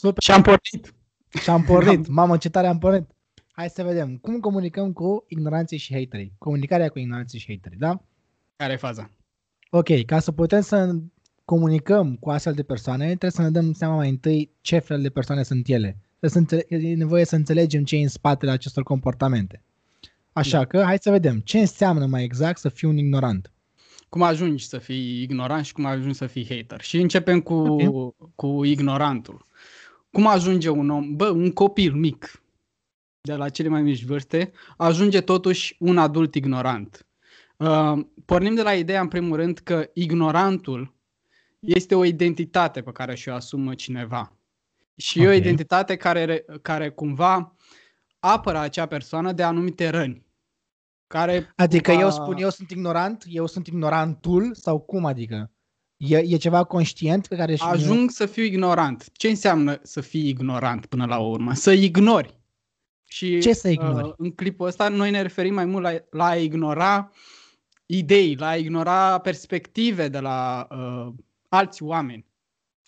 Super. Și am pornit. Și am pornit. Mamă, ce tare am pornit. Hai să vedem. Cum comunicăm cu ignoranții și haterii? Comunicarea cu ignoranții și haterii, da? Care e faza? Ok, ca să putem să comunicăm cu astfel de persoane, trebuie să ne dăm seama mai întâi ce fel de persoane sunt ele. Trebuie să înțele- e nevoie să înțelegem ce e în spatele acestor comportamente. Așa Da. că, hai să vedem ce înseamnă mai exact să fii un ignorant. Cum ajungi să fii ignorant și cum ajungi să fii hater. Și începem cu, Ok. cu ignorantul. Cum ajunge un om, bă, un copil mic, de la cele mai mici vârste, ajunge totuși un adult ignorant. Uh, pornim de la ideea, în primul rând, că ignorantul este o identitate pe care și-o asumă cineva. Și e o Ok. identitate care, re- care cumva apără acea persoană de anumite răni. Care Adică cumva- eu spun, eu sunt ignorant, eu sunt ignorantul, sau cum adică? E, e ceva conștient pe care și Ajung să fiu ignorant. Ce înseamnă să fii ignorant până la urmă? Să ignori. Și Ce să ignori? Uh, în clipul ăsta noi ne referim mai mult la, la a ignora idei, la a ignora perspective de la uh, alți oameni.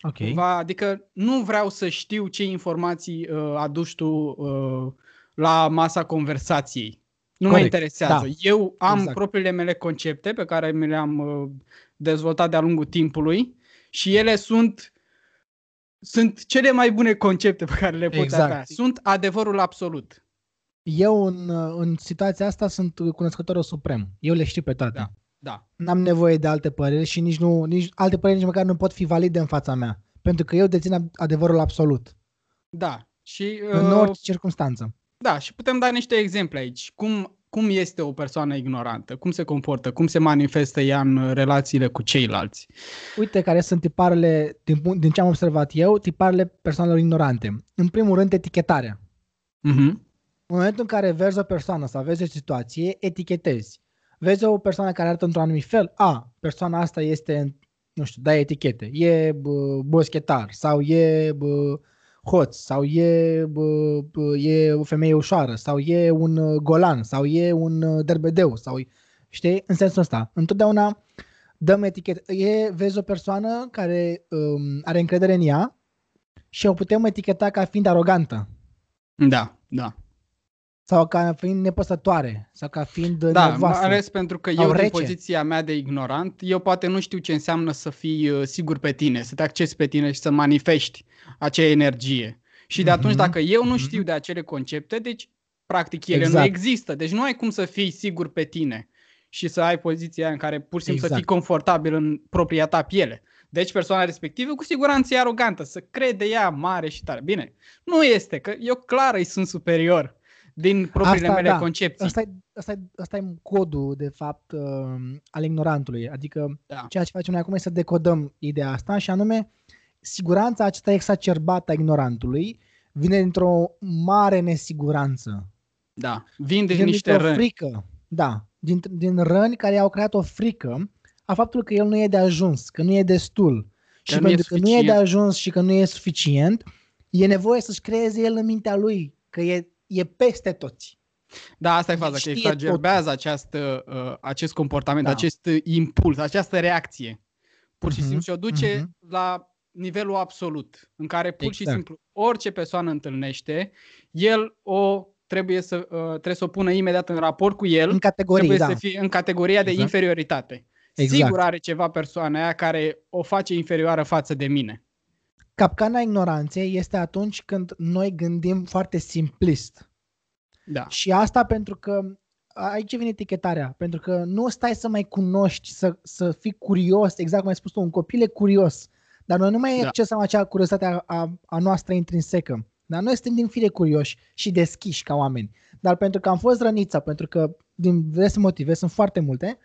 Ok. Cumva, adică nu vreau să știu ce informații uh, aduci tu uh, la masa conversației. Nu mă Corect, interesează. da. Eu am Exact. propriile mele concepte pe care mi le-am uh, dezvoltat de-a lungul timpului și ele sunt sunt cele mai bune concepte pe care le poți Exact. avea. Sunt adevărul absolut. Eu în, în situația asta sunt cunoscătorul suprem. Eu le știu pe toate. Da. Da. N-am nevoie de alte păreri și nici nu, nici alte păreri nici măcar nu pot fi valide în fața mea. Pentru că eu dețin ab- adevărul absolut. Da. Și, În uh, orice circunstanță. Da, și putem da niște exemple aici. Cum, cum este o persoană ignorantă? Cum se comportă? Cum se manifestă ea în uh, relațiile cu ceilalți? Uite care sunt tiparele, din, punct- din ce am observat eu, tiparele persoanelor ignorante. În primul rând, etichetarea. Mhm. În momentul în care vezi o persoană sau vezi o situație, etichetezi. Vezi o persoană care arată într-un anumit fel, a, persoana asta este, nu știu, dai etichete, e bă, boschetar sau e bă, hoț sau e, bă, bă, e o femeie ușoară sau e un uh, golan sau e un uh, derbedeu sau știi, în sensul ăsta. Întotdeauna dăm etichete. E, vezi o persoană care um, are încredere în ea și o putem eticheta ca fiind arogantă Da, da. Sau ca fiind nepăsătoare sau ca fiind Da, mai nervoasă. ales pentru că Sau eu, din rece. poziția mea de ignorant, eu poate nu știu ce înseamnă să fii uh, sigur pe tine, să te accesi pe tine și să manifesti acea energie. Și de atunci, Mhm, dacă eu nu mhm. știu de acele concepte, deci, practic, ele nu Exact. există. Deci nu ai cum să fii sigur pe tine și să ai poziția în care pur și simplu să fii Exact. confortabil în propria ta piele. Deci persoana respectivă cu siguranță e arogantă, să crede ea mare și tare. Bine, nu este, că eu clar îi sunt superior din propriile Asta, mele da. concepții. Asta e, asta, e, asta e codul, de fapt, uh, al ignorantului. Adică Da. ceea ce facem noi acum este să decodăm ideea asta și anume siguranța aceasta exacerbată a ignorantului vine dintr-o mare nesiguranță. Da, vin de Vine niște dintr-o răni. frică. Da, din, din răni care i-au creat o frică a faptului că el nu e de ajuns, că nu e destul. Și nu e pentru că nu e de suficient. ajuns și că nu e suficient, e nevoie să-și creeze el în mintea lui că e, e peste toți. Da, asta e faza, că știe exagerbează această, uh, acest comportament, Da. acest uh, impuls, această reacție. Pur și Mhm, simplu și o duce mhm. la nivelul absolut, în care pur și Exact. simplu orice persoană întâlnește, el o trebuie să, uh, trebuie să o pună imediat în raport cu el, În categorii, trebuie da. să fie în categoria de Exact. inferioritate. Exact. Sigur are ceva persoana aia care o face inferioară față de mine. Capcana ignoranței este atunci când noi gândim foarte simplist. Da. Și asta pentru că aici vine etichetarea, pentru că nu stai să mai cunoști, să, să fii curios, exact cum ai spus tu, un copil e curios, dar noi nu mai Da. accesăm acea curiozitate a, a, a noastră intrinsecă. Dar noi suntem din fire curioși și deschiși ca oameni. Dar pentru că am fost rănița, pentru că din diverse motive, sunt foarte multe,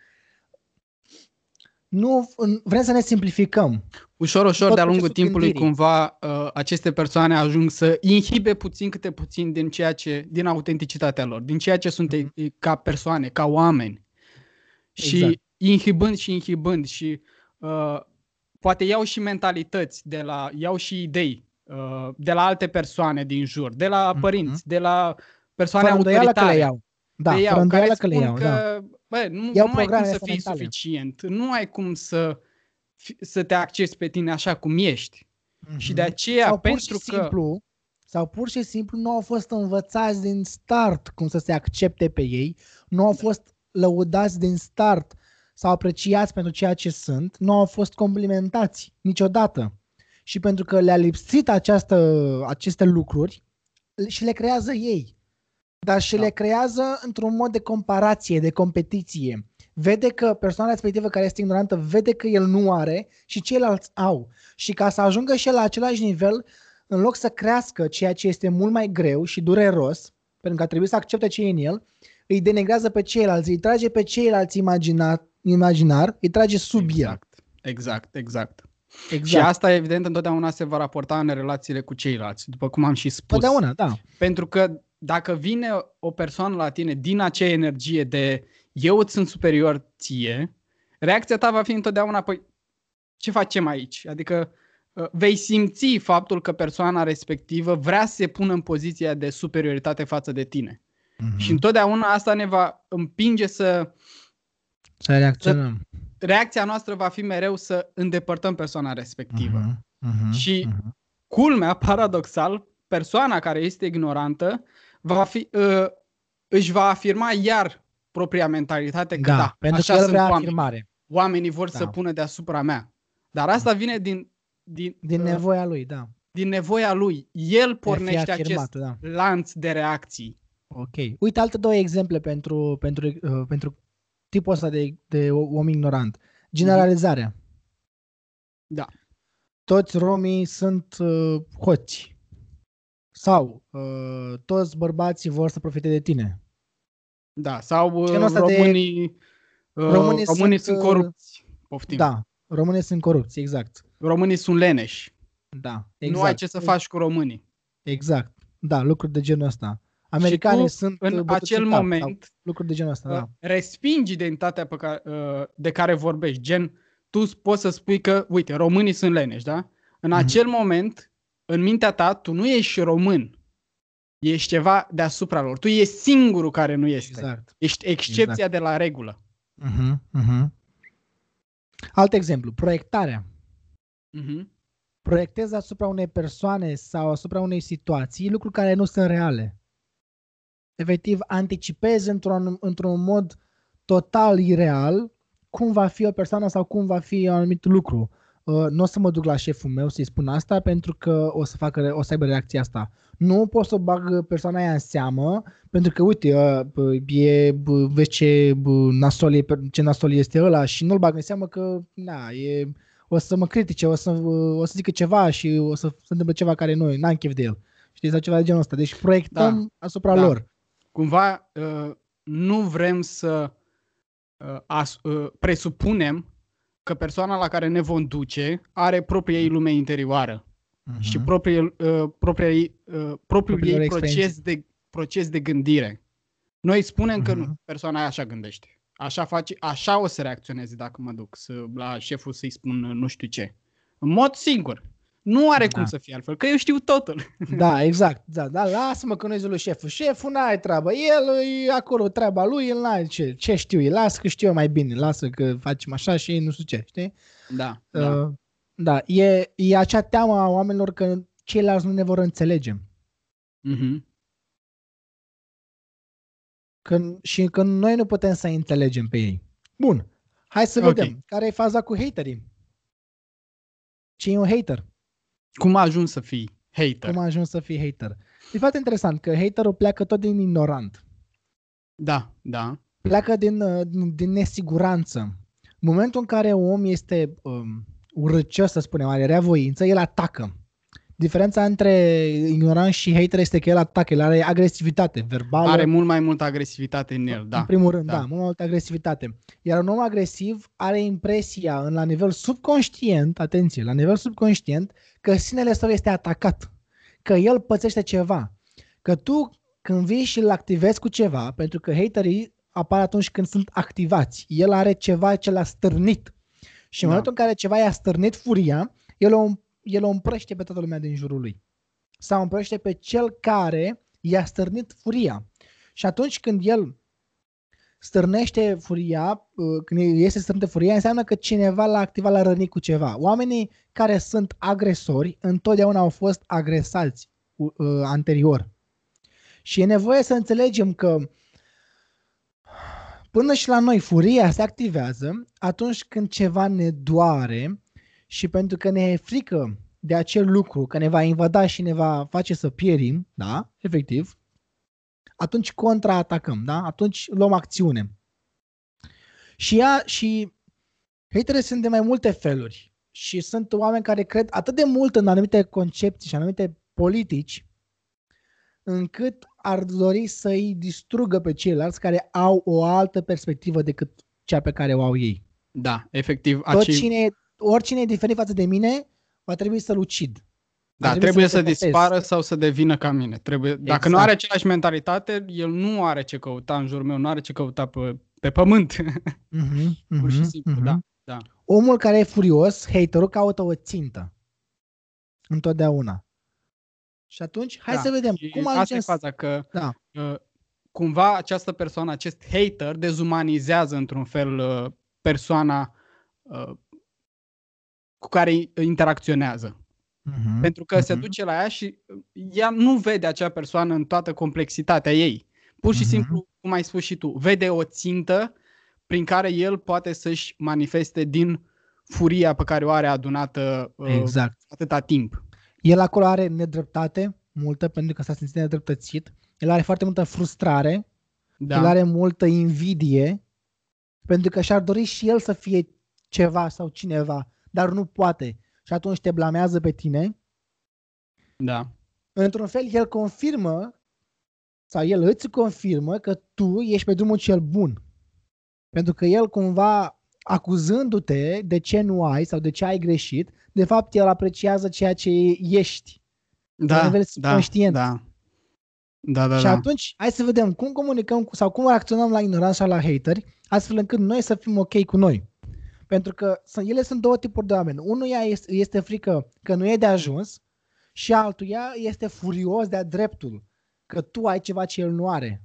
nu vrem să ne simplificăm. Ușor, ușor, Tot de-a lungul procesul timpului, gândirii. cumva, uh, aceste persoane ajung să inhibe puțin câte puțin din ceea ce, din autenticitatea lor, din ceea ce sunt Mhm. ei ca persoane, ca oameni. Și Exact. inhibând și inhibând și uh, poate iau și mentalități, de la, iau și idei uh, de la alte persoane din jur, de la Mhm. părinți, de la persoane Fără îndoială că autoritare. le iau. Da, le iau, fără îndoială care că le spun iau, că, da. Bă, nu, Iau nu ai cum programe să fii referentale. suficient, nu ai cum să, fi- să te accesi pe tine așa cum ești. Mm-hmm. Și de aceea, sau pentru pur și că... Simplu, sau pur și simplu nu au fost învățați din start cum să se accepte pe ei, nu au fost lăudați din start sau apreciați pentru ceea ce sunt, nu au fost complimentați niciodată. Și pentru că le-a lipsit această, aceste lucruri și le creează ei. Dar și da. le creează într-un mod de comparație, de competiție. Vede că persoana respectivă care este ignorantă vede că el nu are și ceilalți au. Și ca să ajungă și el la același nivel, în loc să crească ceea ce este mult mai greu și dureros, pentru că trebuie să accepte ce e în el, îi denegrează pe ceilalți, îi trage pe ceilalți imagina, imaginar, îi trage sub exact, el. Exact, exact. Exact. Și asta, evident, întotdeauna se va raporta în relațiile cu ceilalți, după cum am și spus. Întotdeauna, da. Pentru că dacă vine o persoană la tine din acea energie de eu îți sunt superior ție, reacția ta va fi întotdeauna, păi, ce facem aici? Adică uh, vei simți faptul că persoana respectivă vrea să se pună în poziția de superioritate față de tine. Mm-hmm. Și întotdeauna asta ne va împinge să... Să reacționăm. Să, reacția noastră va fi mereu să îndepărtăm persoana respectivă. Uh-huh, uh-huh, și uh-huh. culmea, paradoxal, persoana care este ignorantă va fi, uh, își va afirma iar propria mentalitate că da, da pentru așa că el vrea oameni. afirmare. Oamenii vor da. să pună deasupra mea. Dar asta vine din din, din uh, nevoia lui, da. Din nevoia lui. El pornește afirmat, acest da. lanț de reacții. Ok. Uite alte două exemple pentru, pentru, uh, pentru tipul ăsta de, de om ignorant. Generalizarea. Da. Toți romii sunt uh, hoți. Sau uh, toți bărbații vor să profite de tine. Da, sau uh, românii, de... uh, românii, românii sunt, sunt uh, corupți. Poftim. Da, românii sunt corupți, exact. Românii sunt leneși. Da, exact. Nu ai ce să faci cu românii. Exact. Da, lucruri de genul ăsta. Americanii tu, sunt în acel cap, moment lucruri de genul ăsta, da. Uh, respingi identitatea pe care, uh, de care vorbești. Gen, tu poți să spui că, uite, românii sunt leneși, da? În mm-hmm. acel moment, în mintea ta, tu nu ești român. Ești ceva deasupra lor. Tu ești singurul care nu este. Exact. Ești excepția exact. de la regulă. Uh-huh, uh-huh. Alt exemplu, proiectarea. Uh-huh. Proiectezi asupra unei persoane sau asupra unei situații lucruri care nu sunt reale efectiv anticipezi într-un, într-un mod total ireal cum va fi o persoană sau cum va fi un anumit lucru. Uh, nu o să mă duc la șeful meu să-i spun asta pentru că o să, facă, o să aibă reacția asta. Nu pot să bag persoana aia în seamă pentru că, uite, uh, e, vezi ce nasol, e, ce nasol este ăla și nu-l bag în seamă că, na, e, o să mă critique, o să, o să zică ceva și o să se întâmple ceva care nu, n-am chef de el. Știți, sau ceva de genul ăsta. Deci proiectăm da. asupra da. lor cumva uh, nu vrem să uh, as, uh, presupunem că persoana la care ne vom duce are propria ei lume interioară uh-huh. și proprie, uh, propria ei, uh, propriul ei proces de, proces de gândire. Noi spunem uh-huh. că nu, mhm. persoana aia așa gândește. Așa, face, așa o să reacționeze dacă mă duc să, la șeful să-i spun nu știu ce. În mod singur. Nu are da. cum să fie altfel, că eu știu totul. Da, exact. Da, da, lasă-mă că noi lui șeful. Șeful n-are treabă. El e acolo treaba lui, el n-are ce, ce știu el. Lasă că știu eu mai bine. Lasă că facem așa și nu știu ce, știi? Da. Uh, da, da. E, e acea teamă a oamenilor că ceilalți nu ne vor înțelege. Mm-hmm. Când, și când noi nu putem să înțelegem pe ei. Bun. Hai să okay. vedem. Care e faza cu haterii? Ce e un hater? Cum a ajuns să fii hater? Cum a ajuns să fii hater? E foarte interesant că haterul pleacă tot din ignorant. Da, da. Pleacă din, uh, din nesiguranță. În momentul în care un om este um, urăcios, să spunem, are rea voință, el atacă. Diferența între ignorant și hater este că el atacă, el are agresivitate verbală. Are mult mai multă agresivitate în el, da. În primul rând, da, da mult mai multă agresivitate. Iar un om agresiv are impresia, în la nivel subconștient, atenție, la nivel subconștient, că sinele său este atacat, că el pățește ceva, că tu când vii și îl activezi cu ceva, pentru că haterii apar atunci când sunt activați, el are ceva ce l-a stârnit și în da. momentul în care ceva i-a stârnit furia, el o, el o împrăște pe toată lumea din jurul lui. Sau împrăște pe cel care i-a stârnit furia. Și atunci când el stârnește furia, uh, când este stârnită furia, înseamnă că cineva l-a activat la rănit cu ceva. Oamenii care sunt agresori întotdeauna au fost agresați uh, anterior. Și e nevoie să înțelegem că până și la noi furia se activează atunci când ceva ne doare și pentru că ne e frică de acel lucru, că ne va invada și ne va face să pierim, da, efectiv, atunci contraatacăm, da? Atunci luăm acțiune. Și ea și haterii sunt de mai multe feluri și sunt oameni care cred atât de mult în anumite concepții și anumite politici încât ar dori să-i distrugă pe ceilalți care au o altă perspectivă decât cea pe care o au ei. Da, efectiv. Tot acei... cine, oricine e diferit față de mine, va trebui să-l ucid. Da, trebuie, trebuie să, să dispară sau să devină ca mine. Trebuie, exact. Dacă nu are aceeași mentalitate, el nu are ce căuta în jurul meu, nu are ce căuta pe, pe pământ. Mm-hmm, Pur și mhm, simplu, mm-hmm. da, da. Omul care e furios, haterul, caută o țintă. Întotdeauna. Și atunci, hai da. să vedem și cum ajungem... Asta e faza, că da. uh, cumva această persoană, acest hater, dezumanizează într-un fel uh, persoana uh, cu care interacționează. Uh-huh, Pentru că uh-huh. se duce la ea și ea nu vede acea persoană în toată complexitatea ei. Pur și uh-huh. simplu, cum ai spus și tu, vede o țintă prin care el poate să-și manifeste din furia pe care o are adunată uh, exact. atâta timp. El acolo are nedreptate multă pentru că s-a simțit nedreptățit. El are foarte multă frustrare. Da. El are multă invidie pentru că și-ar dori și el să fie ceva sau cineva, dar nu poate și atunci te blamează pe tine. Da. Într-un fel, el confirmă sau el îți confirmă că tu ești pe drumul cel bun. Pentru că el cumva acuzându-te de ce nu ai sau de ce ai greșit, de fapt el apreciază ceea ce ești. Da, la nivel da, conștient. Da. Da, da, și da. atunci, hai să vedem cum comunicăm cu, sau cum reacționăm la ignoranță sau la hateri, astfel încât noi să fim ok cu noi. Pentru că ele sunt două tipuri de oameni. Unul este, este frică că nu e de ajuns și altul ea este furios de-a dreptul că tu ai ceva ce el nu are.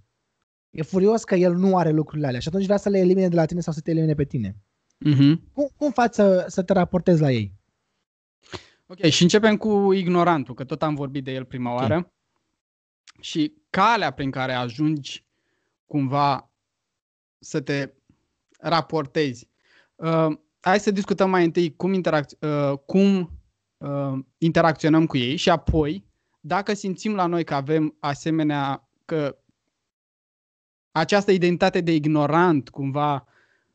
E furios că el nu are lucrurile alea și atunci vrea să le elimine de la tine sau să te elimine pe tine. Mm-hmm. Cum, cum faci să, să te raportezi la ei? Ok, și începem cu ignorantul, că tot am vorbit de el prima okay. oară. Și calea prin care ajungi cumva să te raportezi Uh, hai să discutăm mai întâi cum, interac- uh, cum uh, interacționăm cu ei și apoi, dacă simțim la noi că avem asemenea, că această identitate de ignorant cumva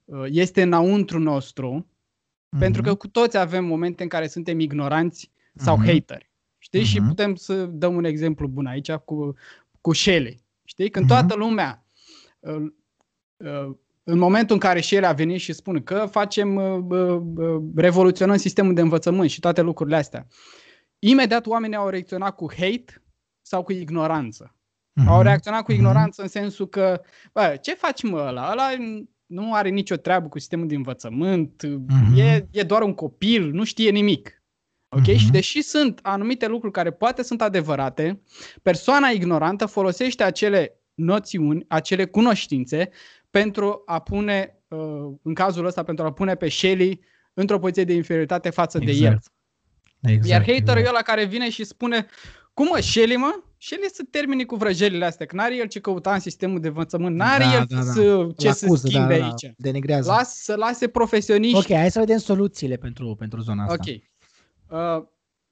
uh, este înăuntru nostru, mm-hmm. pentru că cu toți avem momente în care suntem ignoranți sau mm-hmm. hateri. Știi? Mm-hmm. Și mhm. putem să dăm un exemplu bun aici cu, cu Shelley. Știi? Când mm-hmm. toată lumea uh, uh, în momentul în care și el a venit și spune că facem, uh, uh, uh, revoluționăm sistemul de învățământ și toate lucrurile astea, imediat oamenii au reacționat cu hate sau cu ignoranță. Mm-hmm. Au reacționat cu mhm. ignoranță în sensul că, bă, ce faci mă ăla? Ăla nu are nicio treabă cu sistemul de învățământ, mm-hmm. e, e doar un copil, nu știe nimic. Ok? Mm-hmm. Și deși sunt anumite lucruri care poate sunt adevărate, persoana ignorantă folosește acele noțiuni, acele cunoștințe pentru a pune, uh, în cazul ăsta, pentru a pune pe Shelly într-o poziție de inferioritate față exact. de el. Exact, Iar haterul exact. e ăla care vine și spune, cum mă, Shelly mă? Shelly să termine cu vrăjelile astea, că n-are el ce căuta în sistemul de învățământ, n-are da, el da, da. Să, ce L-acuză, să schimbe da, da, aici. Denigrează. Las, să lase profesioniști. Ok, hai să vedem soluțiile pentru, pentru zona asta. Ok. Uh,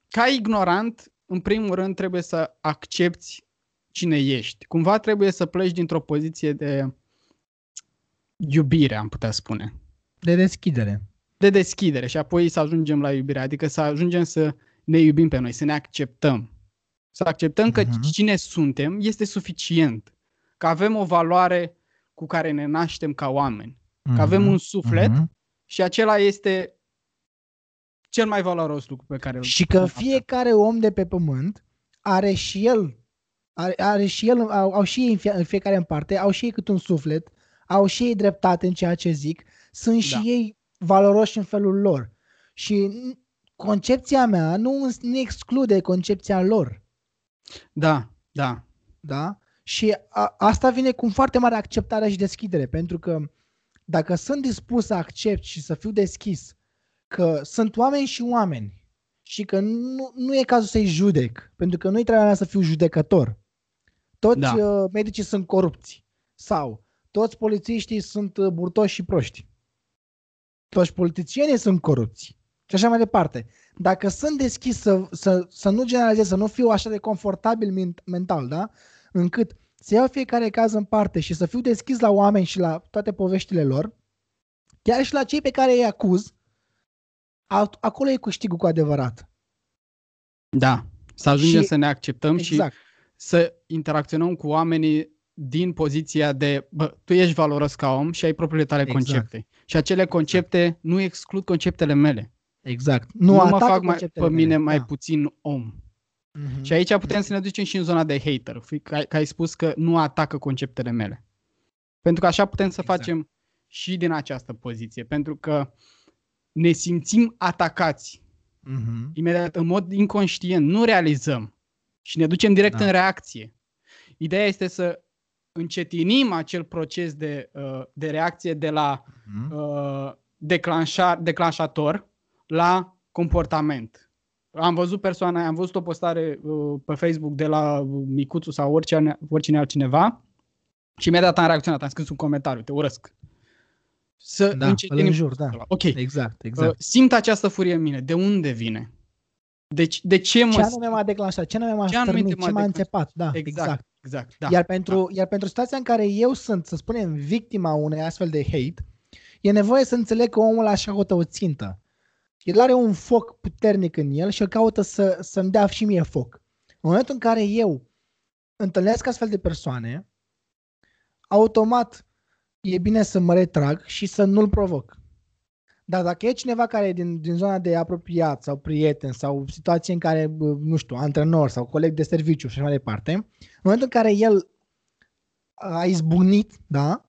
ca ignorant, în primul rând trebuie să accepti cine ești. Cumva trebuie să pleci dintr-o poziție de iubire, am putea spune. De deschidere. De deschidere și apoi să ajungem la iubire, adică să ajungem să ne iubim pe noi, să ne acceptăm. Să acceptăm că uh-huh. cine suntem este suficient, că avem o valoare cu care ne naștem ca oameni, uh-huh. că avem mhm. un suflet uh-huh. și acela este cel mai valoros lucru pe care Și că fiecare om de pe pământ are și el are, are și el, au, au și ei în, fie, în fiecare în parte, au și ei cât un suflet, au și ei dreptate în ceea ce zic, sunt și da. ei valoroși în felul lor. Și concepția mea nu, nu exclude concepția lor. Da, da. Da? Și a, asta vine cu foarte mare acceptare și deschidere, pentru că dacă sunt dispus să accept și să fiu deschis că sunt oameni și oameni și că nu, nu e cazul să-i judec, pentru că nu-i treaba mea să fiu judecător. Toți da. uh, medicii sunt corupți sau toți polițiștii sunt uh, burtoși și proști. Toți politicienii sunt corupți și așa mai departe. Dacă sunt deschis să, să, să nu generalizez, să nu fiu așa de confortabil mental, da? încât să iau fiecare caz în parte și să fiu deschis la oameni și la toate poveștile lor, chiar și la cei pe care îi acuz, acolo e câștigul cu adevărat. Da, să ajungem și, să ne acceptăm exact. și să interacționăm cu oamenii din poziția de, bă, tu ești valoros ca om și ai propriile tale exact. concepte. Și acele concepte exact. nu exclud conceptele mele. Exact. Nu, nu mă fac mai, pe mine mele. mai da. puțin om. Mm-hmm. Și aici putem să ne ducem și în zona de hater, că ai, că ai spus că nu atacă conceptele mele. Pentru că așa putem să exact. facem și din această poziție, pentru că ne simțim atacați mm-hmm. imediat, în mod inconștient, nu realizăm și ne ducem direct da. în reacție. Ideea este să încetinim acel proces de, uh, de reacție de la mm-hmm. uh, declanșa, declanșator la comportament. Am văzut persoana, am văzut o postare uh, pe Facebook de la Micuțu sau oricine, oricine altcineva și imediat am reacționat, am scris un comentariu, te urăsc. Să da, încetinim. Jur, da. Ok. Exact, exact. Uh, simt această furie în mine. De unde vine? Deci, de ce mă... Ce anume m-a declanșat? Ce anume m-a ce stărnit? Ce m-a înțepat? Da, exact. exact. Exact da, iar, pentru, da. iar pentru situația în care eu sunt, să spunem, victima unei astfel de hate, e nevoie să înțeleg că omul așa caută o țintă. El are un foc puternic în el și el caută să, să-mi dea și mie foc. În momentul în care eu întâlnesc astfel de persoane, automat e bine să mă retrag și să nu-l provoc. Dar dacă e cineva care e din, din zona de apropiat sau prieten sau situație în care, nu știu, antrenor sau coleg de serviciu și așa mai departe, în momentul în care el a izbunit, da,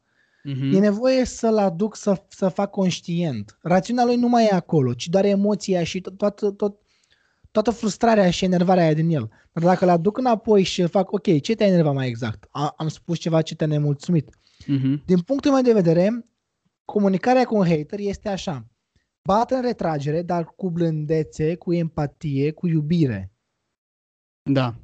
uh-huh. e nevoie să-l aduc să, să fac conștient. Rațiunea lui nu mai e acolo, ci doar emoția și tot, tot, tot, toată frustrarea și enervarea aia din el. Dar dacă l aduc înapoi și fac, ok, ce te-a enervat mai exact? A, am spus ceva ce te-a nemulțumit. Uh-huh. Din punctul meu de vedere, comunicarea cu un hater este așa. Bată în retragere, dar cu blândețe, cu empatie, cu iubire. Da.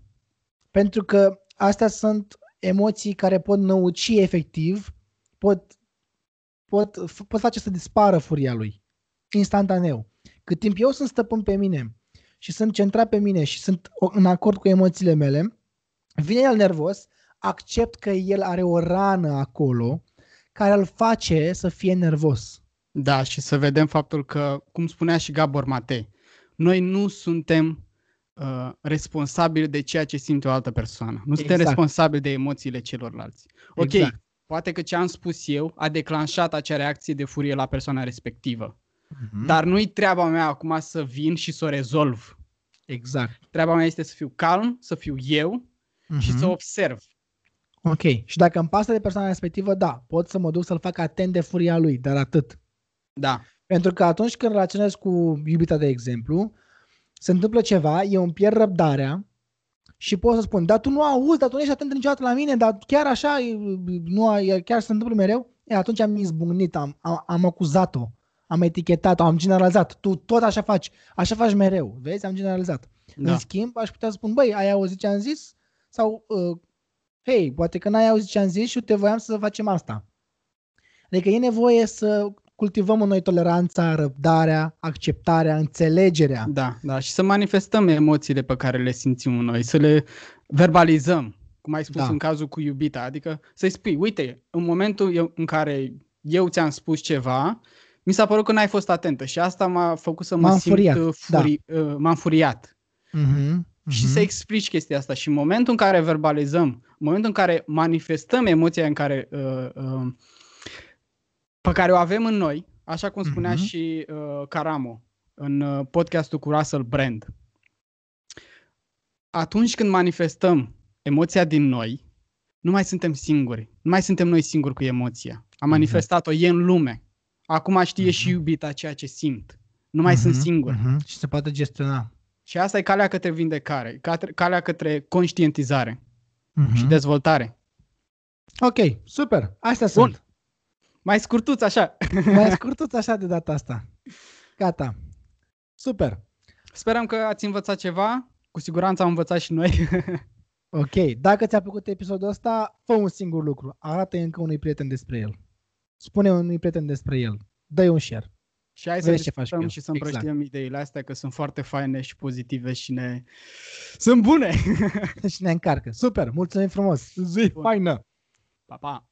Pentru că astea sunt emoții care pot năuci efectiv, pot, pot, pot face să dispară furia lui. Instantaneu. Cât timp eu sunt stăpân pe mine și sunt centrat pe mine și sunt în acord cu emoțiile mele, vine el nervos, accept că el are o rană acolo care îl face să fie nervos. Da, și să vedem faptul că, cum spunea și Gabor Matei, noi nu suntem uh, responsabili de ceea ce simte o altă persoană. Nu exact. suntem responsabili de emoțiile celorlalți. Ok, exact. poate că ce am spus eu a declanșat acea reacție de furie la persoana respectivă. Uh-huh. Dar nu-i treaba mea acum să vin și să o rezolv. Exact. Treaba mea este să fiu calm, să fiu eu uh-huh. și să observ. Ok. Și dacă îmi pasă de persoana respectivă, da, pot să mă duc să-l fac atent de furia lui, dar atât. Da. Pentru că atunci când relaționez cu iubita, de exemplu, se întâmplă ceva, eu îmi pierd răbdarea și pot să spun, dar tu nu auzi, dar tu nu ești atent niciodată la mine, dar chiar așa, nu, chiar se întâmplă mereu, e, atunci am izbucnit, am, am, am acuzat-o, am etichetat-o, am generalizat. Tu tot așa faci, așa faci mereu, vezi, am generalizat. Da. În schimb, aș putea spun, băi, ai auzit ce am zis? Sau, uh, hei, poate că n-ai auzit ce am zis și te voiam să facem asta. Adică e nevoie să cultivăm în noi toleranța, răbdarea, acceptarea, înțelegerea. Da, da, și să manifestăm emoțiile pe care le simțim în noi, să le verbalizăm, cum ai spus da. în cazul cu iubita, adică să-i spui, uite, în momentul în care eu ți-am spus ceva, mi s-a părut că n-ai fost atentă și asta m-a făcut să mă m-am simt furiat. Uh, furi, da. uh, m-am furiat. Uh-huh, uh-huh. Și să explici chestia asta. Și în momentul în care verbalizăm, în momentul în care manifestăm emoția în care uh, uh, pe care o avem în noi, așa cum spunea uh-huh. și uh, Caramo în uh, podcastul cu Russell Brand. Atunci când manifestăm emoția din noi, nu mai suntem singuri. Nu mai suntem noi singuri cu emoția. Am exact. manifestat-o, e în lume. Acum știe uh-huh. și iubita ceea ce simt. Nu mai uh-huh. sunt singur. Uh-huh. Și se poate gestiona. Și asta e calea către vindecare, calea către conștientizare uh-huh. și dezvoltare. Ok, super. Astea Bun. sunt. Mai scurtuț așa. Mai scurtuț așa de data asta. Gata. Super. Sperăm că ați învățat ceva. Cu siguranță am învățat și noi. Ok. Dacă ți-a plăcut episodul ăsta, fă un singur lucru. Arată încă unui prieten despre el. Spune unui prieten despre el. Dă-i un share. Și hai să Vezi ce faci cu discutăm el. și să Exact. împrăștiem ideile astea că sunt foarte faine și pozitive și ne... Sunt bune! Și ne încarcă. Super. Mulțumim frumos. Zi Bun. faină. Pa, pa!